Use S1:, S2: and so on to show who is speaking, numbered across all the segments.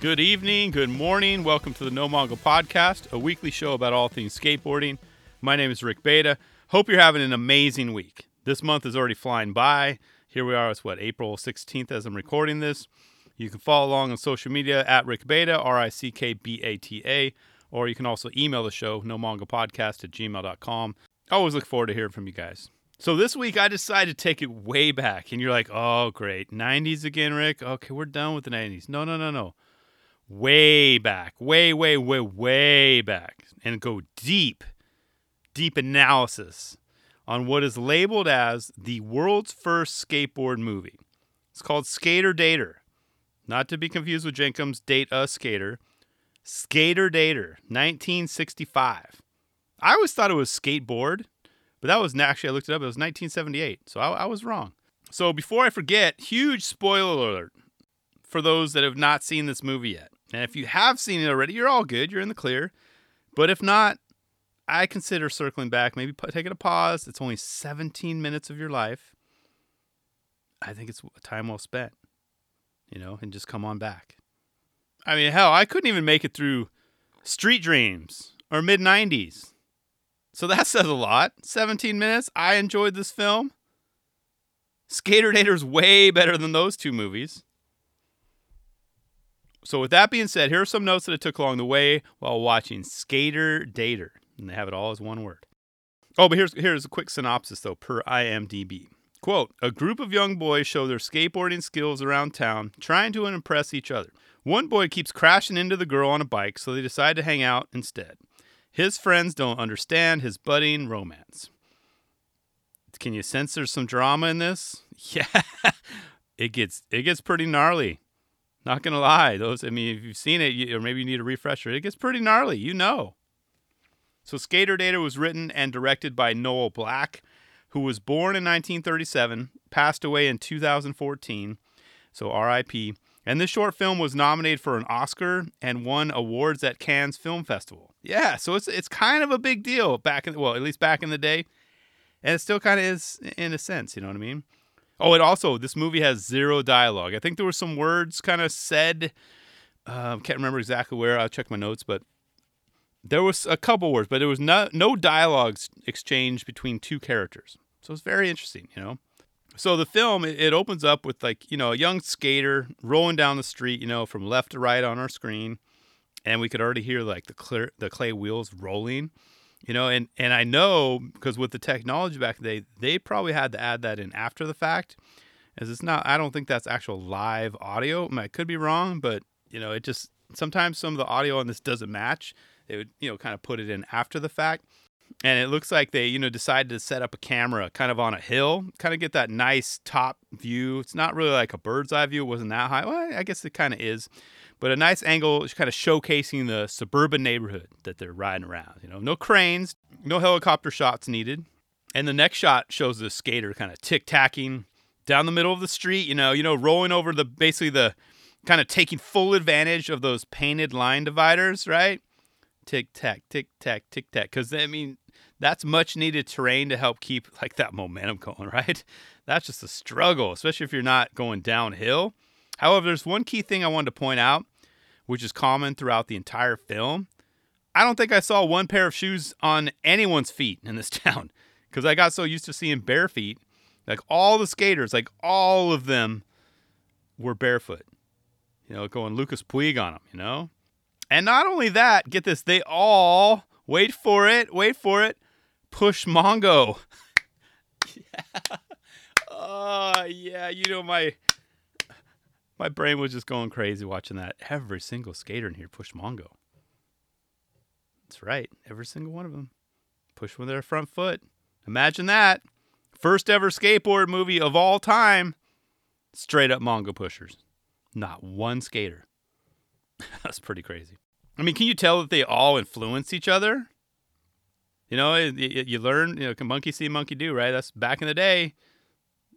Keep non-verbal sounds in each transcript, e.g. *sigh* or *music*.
S1: Good evening, good morning. Welcome to the No Mongo Podcast, a weekly show about all things skateboarding. My name is Rick Bata. Hope you're having an amazing week. This month is already flying by. Here we are, it's what, April 16th as I'm recording this. You can follow along on social media at Rick Bata, R I C K B A T A, or you can also email the show, no mongo podcast at gmail.com. Always look forward to hearing from you guys. So this week I decided to take it way back, and you're like, oh, great. 90s again, Rick? Okay, we're done with the 90s. No, no, no, no way back, way, way, way, way back, and go deep, deep analysis on what is labeled as the world's first skateboard movie. It's called Skater Dater, not to be confused with Jenkem's Date a Skater. Skater Dater, 1965. I always thought it was skateboard, but that was actually, I looked it up, it was 1978, so I, I was wrong. So before I forget, huge spoiler alert for those that have not seen this movie yet. And if you have seen it already, you're all good. You're in the clear. But if not, I consider circling back, maybe taking a pause. It's only 17 minutes of your life. I think it's time well spent, you know, and just come on back. I mean, hell, I couldn't even make it through Street Dreams or mid 90s. So that *laughs* says a lot. 17 minutes. I enjoyed this film. Skater Dater's way better than those two movies. So, with that being said, here are some notes that I took along the way while watching Skater Dater. And they have it all as one word. Oh, but here's, here's a quick synopsis, though, per IMDb. Quote A group of young boys show their skateboarding skills around town, trying to impress each other. One boy keeps crashing into the girl on a bike, so they decide to hang out instead. His friends don't understand his budding romance. Can you sense there's some drama in this? *laughs* Yeah. it gets it gets pretty gnarly. Not gonna lie, those. I mean, if you've seen it, you, or maybe you need a refresher, it gets pretty gnarly. You know. So, Skater Dater was written and directed by Noel Black, who was born in 1937, passed away in 2014. So, R.I.P. And this short film was nominated for an Oscar and won awards at Cannes Film Festival. Yeah, so it's it's kind of a big deal back in well, at least back in the day, and it still kind of is in a sense. You know what I mean? Oh, it also this movie has zero dialogue. I think there were some words kind of said. Uh, can't remember exactly where. I'll check my notes, but there was a couple words, but there was no no dialogues exchanged between two characters. So it's very interesting, you know. So the film it, opens up with like you know a young skater rolling down the street, you know, from left to right on our screen, and we could already hear like the clear the clay wheels rolling you know and and i know because with the technology back in the day they probably had to add that in after the fact as it's not i don't think that's actual live audio. I could be wrong but you know it just sometimes some of the audio on this doesn't match. They would you know kind of put it in after the fact and it looks like they you know decided to set up a camera kind of on a hill kind of get that nice top view it's not really like a bird's eye view it wasn't that high well i guess it kind of is but a nice angle is kind of showcasing the suburban neighborhood that they're riding around. You know, no cranes, no helicopter shots needed. And the next shot shows the skater kind of tic tacking down the middle of the street, you know, you know, rolling over the basically the kind of taking full advantage of those painted line dividers, right? Tic tac, tic tac, tic tac. Because I mean, that's much needed terrain to help keep like that momentum going, *laughs* right? That's just a struggle, especially if you're not going downhill. However, there's one key thing I wanted to point out which is common throughout the entire film. I don't think I saw one pair of shoes on anyone's feet in this *laughs* town because I got so used to seeing bare feet. Like all the skaters, like all of them were barefoot. You know, going Lucas Puig on them, you know? And not only that, get this, they all, wait for it, wait for it, push Mongo. yeah. *laughs* *laughs* Oh, yeah, you know, my my brain was just going crazy watching that. Every single skater in here pushed Mongo. That's right. Every single one of them pushed with their front foot. Imagine that. First ever skateboard movie of all time. Straight up Mongo pushers. Not one skater. *laughs* That's pretty crazy. I mean, can you tell that they all influence each other? You know, you, learn, you know, can monkey see, monkey do, right? That's back in the day.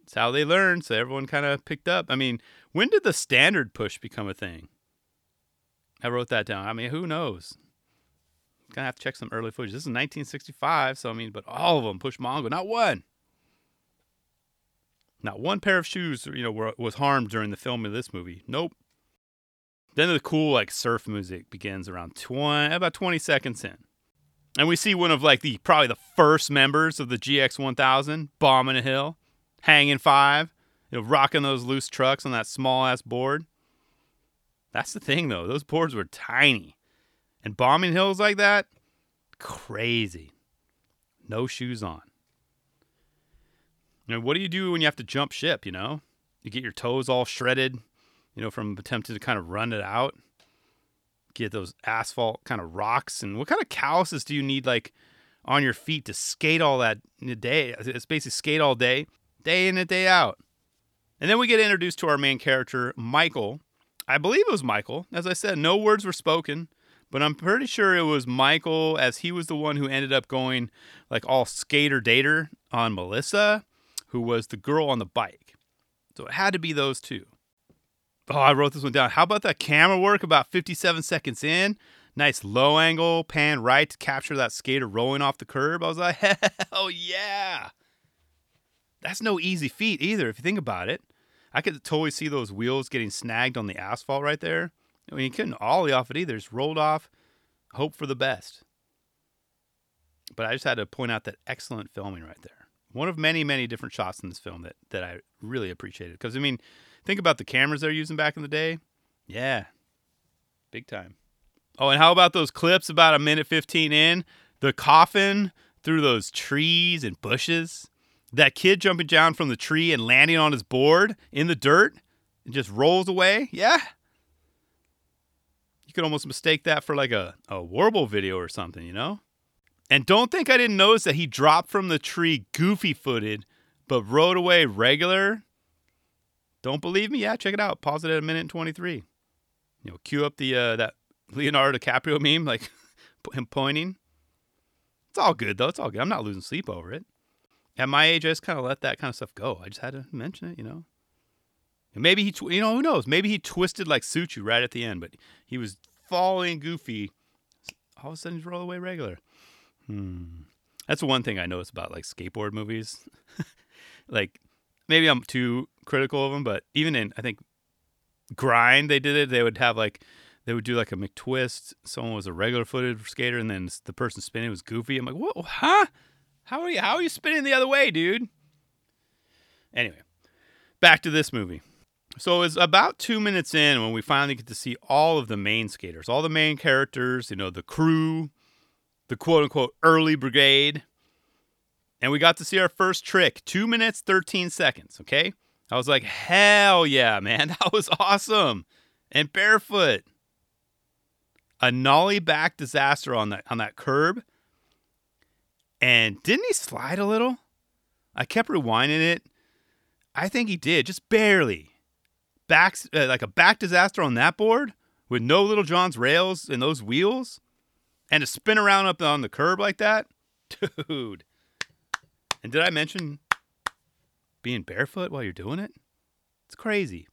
S1: It's how they learned. So everyone kind of picked up. I mean, when did the standard push become a thing? I wrote that down. I mean, who knows? gonna have to check some early footage. This is 1965, so I mean, but all of them push Mongo, not one. Not one pair of shoes, you know, were, was harmed during the filming of this movie. Nope. Then the cool like surf music begins around 20, about 20 seconds in. And we see one of like the probably the first members of the GX 1000 bombing a hill, hanging five, you know, rocking those loose trucks on that small ass board. That's the thing though; those boards were tiny, and bombing hills like that, crazy. No shoes on. You know, what do you do when you have to jump ship? You know, you get your toes all shredded, you know, from attempting to kind of run it out get those asphalt kind of rocks? And what kind of calluses do you need like on your feet to skate all that day? It's basically skate all day day in and day out. And then we get introduced to our main character michael. I believe it was michael. As i said no words were spoken but i'm pretty sure it was michael as he was the one who ended up going like all skater dater on melissa who was the girl on the bike. So it had to be those two Oh, I wrote this one down. How about that camera work about 57 seconds in? Nice low angle pan right to capture that skater rolling off the curb. I was like, *laughs* hell yeah. That's no easy feat either, if you think about it. I could totally see those wheels getting snagged on the asphalt right there. I mean, you couldn't ollie off it either. Just rolled off, hope for the best. But I just had to point out that excellent filming right there. One of many, many different shots in this film that, that I really appreciated. Because, I mean, Think about the cameras they're using back in the day. Yeah, big time. Oh, and how about those clips about a minute 15 in? The coffin through those trees and bushes. That kid jumping down from the tree and landing on his board in the dirt and just rolls away. Yeah. You could almost mistake that for like a, a Warble video or something, you know? And don't think I didn't notice that he dropped from the tree goofy footed, but rode away regular. Don't believe me? Yeah, check it out. Pause it at a minute and 23. You know, cue up the uh, that Leonardo DiCaprio meme, like *laughs* him pointing. It's all good though. It's all good. I'm not losing sleep over it. At my age, I just kind of let that kind of stuff go. I just had to mention it, you know. And maybe he, tw- you know, who knows? Maybe he twisted like Suchu right at the end, but he was falling goofy. All of a sudden, he's roll away regular. Hmm. That's one thing I notice about like skateboard movies. *laughs* like maybe I'm too critical of them, but even in I think grind they did it. They would have like they would do like a McTwist. Someone was a regular footed skater, and then the person spinning was goofy. I'm like, what? Huh? How are you? How are you spinning the other way, dude? Anyway, back to this movie. So it's about two minutes in when we finally get to see all of the main skaters, all the main characters. You know, the crew, the quote unquote early brigade. And we got to see our first trick, two minutes, 13 seconds. Okay. I was like, hell yeah, man. *laughs* That was awesome. And barefoot. A nollie back disaster on that on that curb. And didn't he slide a little? I kept rewinding it. I think he did, just barely. Back uh, like a back disaster on that board with no little John's rails and those wheels and to spin around up on the curb like that. *laughs* Dude. And did I mention being barefoot while you're doing it? It's crazy.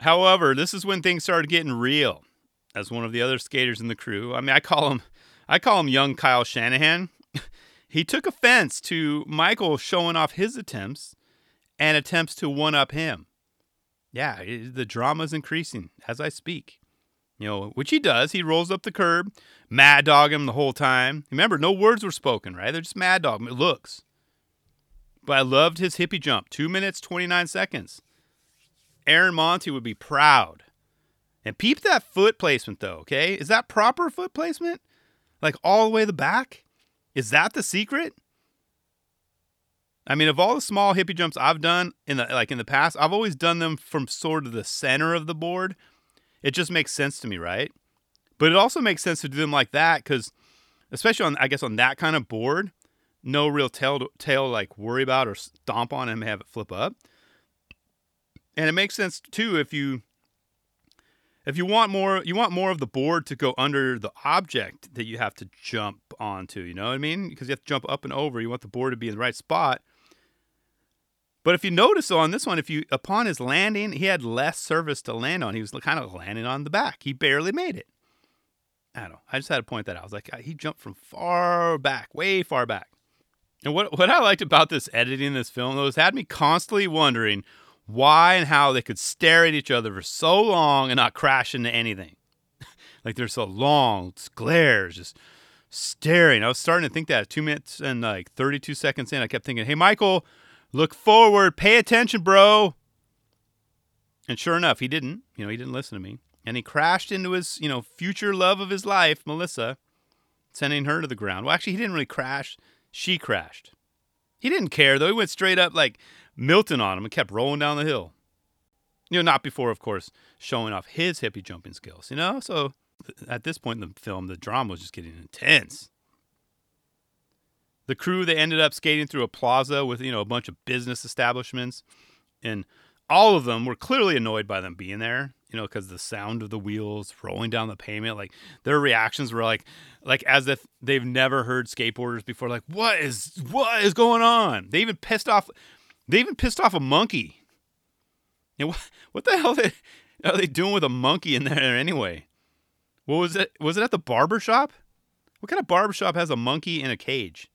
S1: However, this is when things started getting real. As one of the other skaters in the crew, I mean, I call him, I call him young Kyle Shanahan. *laughs* he took offense to Michael showing off his attempts and attempts to one up him. Yeah, the drama's increasing as I speak. You know, which he does. He rolls up the curb, mad dog him the whole time. Remember, no words were spoken, right? They're just mad dog. Him. It looks. But I loved his hippie jump. Two minutes, 29 seconds. Aaron Monty would be proud. And peep that foot placement, though, okay? Is that proper foot placement? Like all the way the back? Is that the secret? I mean, of all the small hippie jumps I've done in the like in the past, I've always done them from sort of the center of the board. It just makes sense to me, right? But it also makes sense to do them like that because, especially on I guess on that kind of board, no real tail to, tail like worry about or stomp on and have it flip up. And it makes sense too if you if you want more you want more of the board to go under the object that you have to jump onto, you know what I mean? Because you have to jump up and over. You want the board to be in the right spot. But if you notice on this one, if you upon his landing, he had less surface to land on. He was kind of landing on the back. He barely made it. I don't know. I just had to point that out. I was like, he jumped from far back, way far back. And what what I liked about this editing this film is had me constantly wondering why and how they could stare at each other for so long and not crash into anything. *laughs* like they're so long glares, just staring. I was starting to think that two minutes and like 32 seconds in, I kept thinking, hey, Michael, look forward, pay attention, bro. And sure enough, he didn't. You know, he didn't listen to me. And he crashed into his, you know, future love of his life, Melissa, sending her to the ground. Well, actually, he didn't really crash. She crashed. He didn't care, though. He went straight up like Milton on him and kept rolling down the hill. You know, not before, of course, showing off his hippie jumping skills, you know? So at this point in the film, the drama was just getting intense. The crew, they ended up skating through a plaza with, you know, a bunch of business establishments. And all of them were clearly annoyed by them being there, you know, because the sound of the wheels rolling down the pavement, like their reactions were like, like as if they've never heard skateboarders before. Like, what is, what is going on? They even pissed off, they even pissed off a monkey. You know, what, *laughs* what the hell they, are they doing with a monkey in there anyway? What was it? Was it at the barber shop? What kind of barber shop has a monkey in a cage?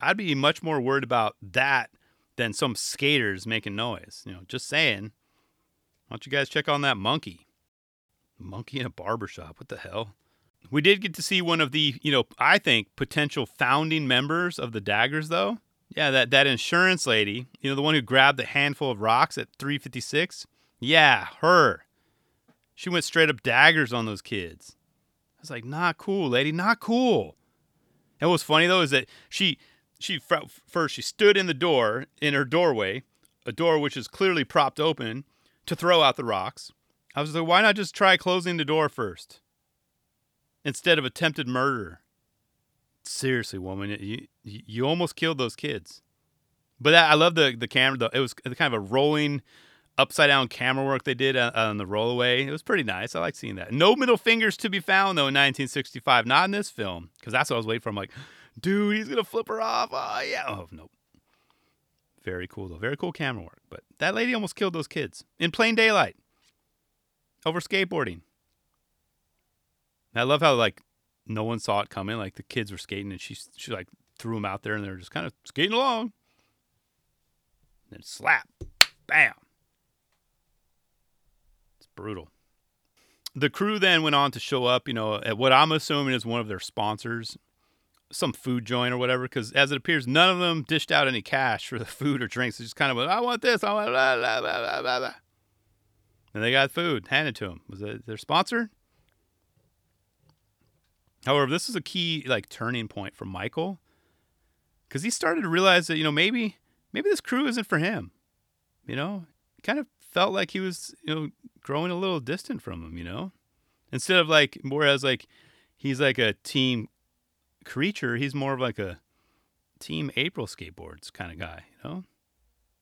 S1: I'd be much more worried about that than some skaters making noise. You know, just saying. Why don't you guys check on that monkey? Monkey in a barber shop. What the hell? We did get to see one of the, you know, I think potential founding members of the Daggers, though. Yeah, that, that insurance lady, you know, the one who grabbed the handful of rocks at 356. Yeah, her. She went straight up daggers on those kids. I was like, not cool, lady, not cool. And what's funny though is that she she first she stood in the door in her doorway, a door which is clearly propped open, to throw out the rocks. I was like, why not just try closing the door first instead of attempted murder? Seriously, woman, you you almost killed those kids. But I love the the camera. Though it was kind of a rolling upside down camera work they did uh, on the rollaway. It was pretty nice. I like seeing that. No middle fingers to be found though in 1965. Not in this film because that's what I was waiting for. I'm like, dude, he's gonna flip her off. Oh yeah. Oh nope. Very cool though. Very cool camera work. But that lady almost killed those kids in plain daylight over skateboarding. I love how like no one saw it coming. Like the kids were skating and she she like threw them out there and they're just kind of skating along. And then slap, bam It's brutal. The crew then went on to show up, you know, at what I'm assuming is one of their sponsors, some food joint or whatever, because as it appears, none of them dished out any cash for the *laughs* food or drinks. It's just kind of, I want this, I want blah, blah, blah, blah, blah. And they got food handed to them. Was it their sponsor? However, this is a key like turning point for Michael because he started to realize that you know maybe maybe this crew isn't for him. You know, kind of felt like he was you know growing a little distant from him, you know? Instead of like, whereas like he's like a team creature, he's more of like a team April skateboards kind of guy, you know?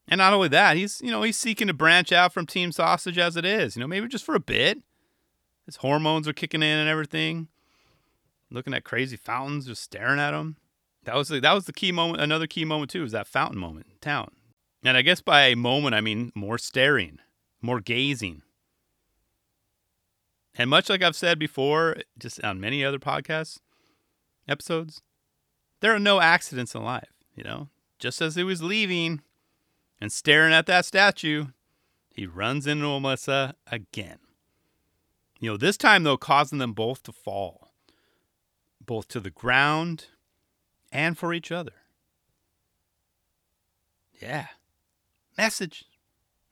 S1: And not only that, he's, you know, he's seeking to branch out from Team Sausage as it is, you know, maybe just for a bit. His hormones are kicking in and everything. Looking at crazy fountains, just staring at them. That was the, that was the key moment. Another key moment too was that fountain moment in town. And I guess by moment I mean more staring, more gazing, and much like I've said before, just on many other podcasts episodes, there are no accidents in life, you know? Just as he was leaving and staring at that statue, he runs into Melissa again. You know, this time, though, causing them both to fall, both to the ground and for each other. Yeah. Message.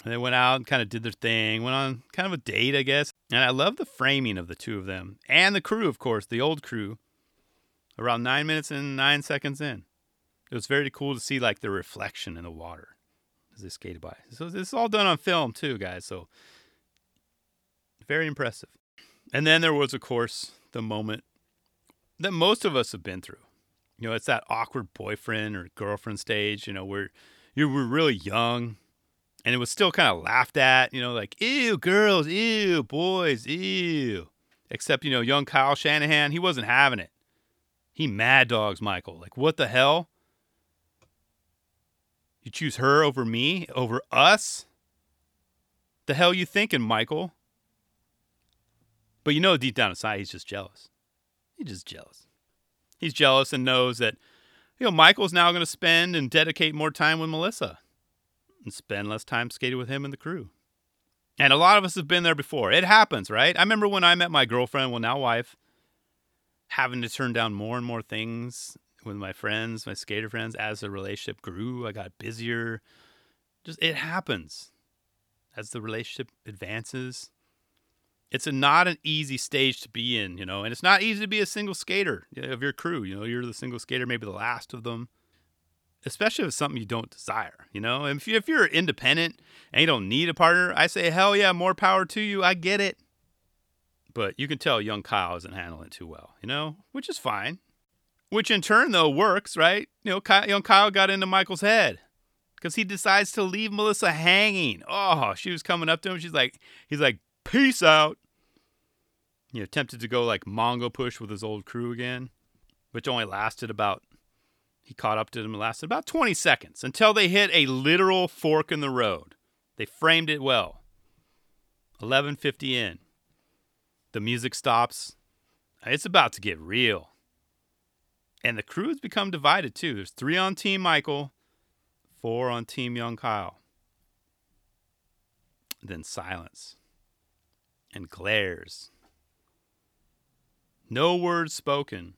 S1: And they went out and kind of did their thing, went on kind of a date, I guess. And I love the framing of the two of them and the crew, of course, the old crew, around nine minutes and nine seconds in. It was very cool to see like the reflection in the water as they skated by. So this is all done on film too, guys. So very impressive. And then there was, of course, the moment that most of us have been through. You know, it's that awkward boyfriend or girlfriend stage, you know, where you were really young and it was still kind of laughed at, you know, like, ew, girls, ew, boys, ew. Except, you know, young Kyle Shanahan, he wasn't having it. He mad dogs Michael. Like, what the hell? You choose her over me, over us? The hell you thinking, Michael? But you know, deep down inside, he's just jealous. He's just jealous. He's jealous and knows that, you know, Michael's now going to spend and dedicate more time with Melissa and spend less time skating with him and the crew. And a lot of us have been there before. It happens, right? I remember when I met my girlfriend, well, now wife, having to turn down more and more things with my friends, my skater friends, as the relationship grew. I got busier. Just it happens as the relationship advances. It's a not an easy stage to be in, you know, and it's not easy to be a single skater of your crew. You know, you're the single skater, maybe the last of them especially if it's something you don't desire, you know? And if, you, if you're independent and you don't need a partner, I say, hell yeah, more power to you. I get it. But you can tell young Kyle isn't handling it too well, you know, which is fine. Which in turn, though, works, right? You know, Kyle, young Kyle got into Michael's head because he decides to leave Melissa hanging. Oh, she was coming up to him. She's like, he's like, peace out. He attempted to go like Mongo push with his old crew again, which only lasted about he caught up to them and lasted about 20 seconds until they hit a literal fork in the road. They framed it well. 11:50 in. The music stops. It's about to get real. And the crew has become divided too. There's 3 on team Michael, 4 on team young Kyle. Then silence. And glares. No words spoken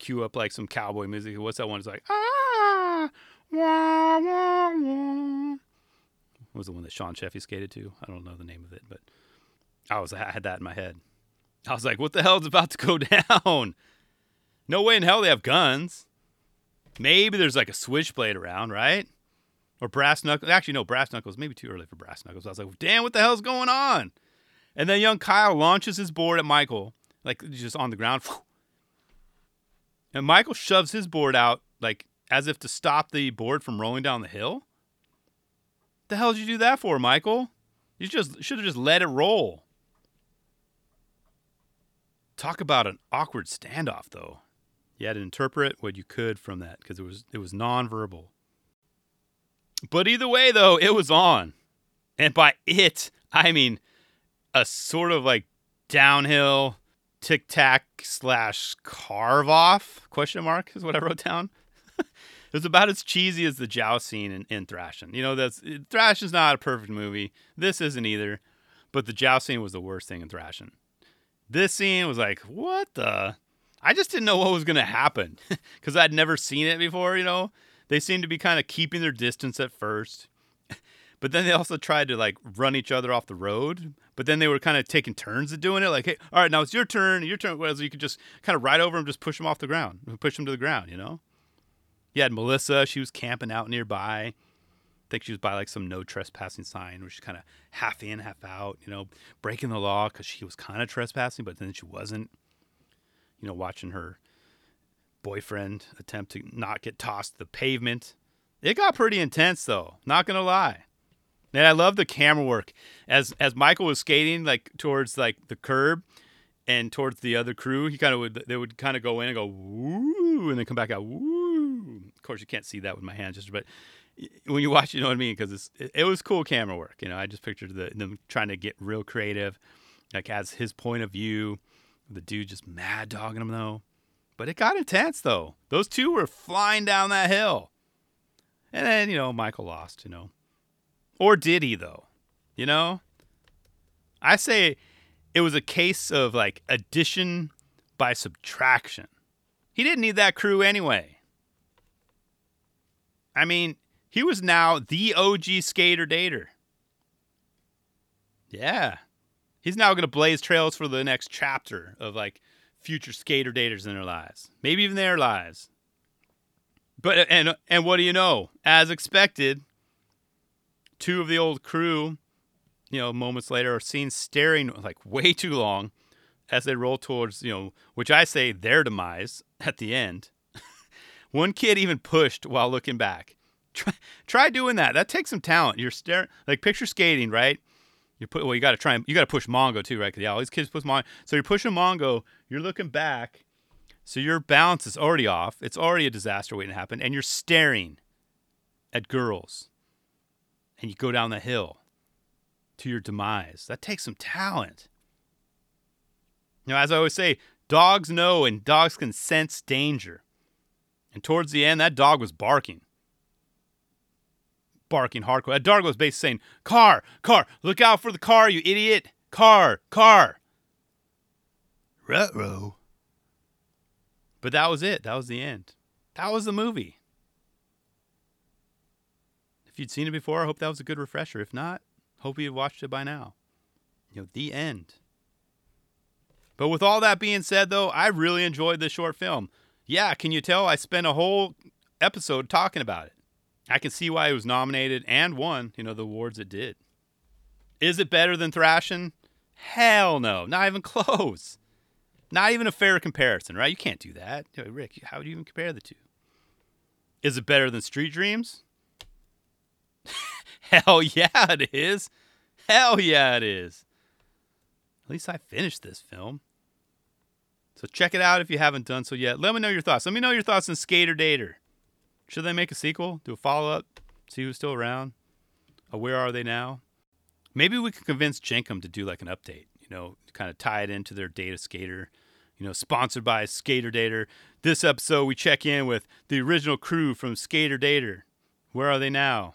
S1: cue up like some cowboy music. What's that one? It's like ah, wah, wah, wah. What was the one that Sean Sheffey skated to? I don't know the name of it, but I was I had that in my head. I was like, what the hell is about to go *laughs* down? No way in hell they have guns. Maybe there's like a switchblade around, right? Or brass knuckles. Actually, no, brass knuckles. Maybe too early for brass knuckles. I was like, damn, what the hell's going on? And then young Kyle launches his board at Michael, like just on the ground. *laughs* And Michael shoves his board out like as if to stop the board from rolling down the hill. What The hell did you do that for, Michael? You just should have just let it roll. Talk about an awkward standoff though. You had to interpret what you could from that because it was it was nonverbal. But either way though, it was on. And by it, I mean a sort of like downhill tic tac slash carve off question mark is what I wrote down. *laughs* it was about as cheesy as the Joust scene in, in Thrashin'. You know, that's Thrashin's not a perfect movie. This isn't either, but the Joust scene was the worst thing in Thrashin'. This scene was like, what the? I just didn't know what was gonna happen *laughs* because I'd never seen it before. You know, they seemed to be kind of keeping their distance at first. *laughs* But then they also tried to like run each other off the road. But then they were kind of taking turns at doing it. Like, hey, all right, now it's your turn, your turn. Whereas you could just kind of ride over him, just push them off the ground, push them to the ground, you know? You had Melissa, she was camping out nearby. Think she was by like some no trespassing sign where she's kind of half in, half out, you know, breaking the law because she was kind of trespassing, but then she wasn't. You know, watching her boyfriend attempt to not get tossed to the pavement. It got pretty intense though, not gonna lie. And I love the camera work as as Michael was skating like towards like the curb and towards the other crew. He kind of would they would kind of go in and go woo and then come back out woo. Of course, you can't see that with my hands, just but when you watch, you know what I mean because it, it was cool camera work. You know, I just pictured the, them trying to get real creative, like as his point of view. The dude just mad dogging him though, but it got intense though. Those two were flying down that hill, and then you know Michael lost. You know or did he, though? You know? I say it was a case of like addition by subtraction. He didn't need that crew anyway. I mean, he was now the OG skater dater. Yeah. He's now going to blaze trails for the next chapter of like future skater daters in their lives. Maybe even their lives. But and and what do you know? As expected, two of the old crew, you know, moments later are seen staring like way too long as they roll towards, you know, which I say their demise at the end. *laughs* One kid even pushed while looking back. Try, try doing that. That takes some talent. You're staring like picture skating, right? You put well, you got to try and you got to push Mongo too, right? Because yeah, all these kids push Mongo. So you're pushing Mongo. You're looking back, so your balance is already off. It's already a disaster waiting to happen, and you're staring at girls and you go down the hill to your demise. That takes some talent. You know, as I always say, dogs know and dogs can sense danger. And towards the end, that dog was barking. Barking hardcore. That Dargo's basically saying, Car, car, look out for the car, you idiot. Car, car. Ruh-roh. But that was it. That was the end. That was the movie. If you'd seen it before, I hope that was a good refresher. If not, hope you've watched it by now. You know, the end. But with all that being said, though, I really enjoyed this short film. Yeah, can you tell I spent a whole episode talking about it? I can see why it was nominated and won, you know, the awards it did. Is it better than Thrashin'? Hell no, not even close. Not even a fair comparison, right? You can't do that. Rick, how would you even compare the two? Is it better than Street Dreams? *laughs* Hell yeah, it is. Hell yeah, it is. At least I finished this film. So check it out if you haven't done so yet. Let me know your thoughts. Let me know your thoughts on Skater Dater. Should they make a sequel? Do a follow up? See who's still around? Or where are they now? Maybe we could convince Jenkem to do like an update, you know, kind of tie it into their data skater you know, sponsored by Skater Dater. This episode, we check in with the original crew from Skater Dater. Where are they now?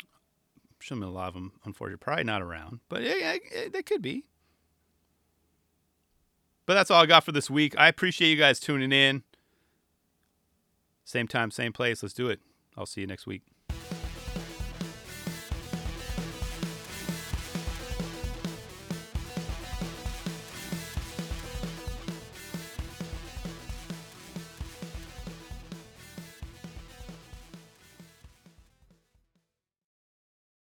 S1: I'm sure a lot of them, unfortunately, probably not around, but yeah, they could be. But that's all I got for this week. I appreciate you guys tuning in. Same time, same place. Let's do it. I'll see you next week.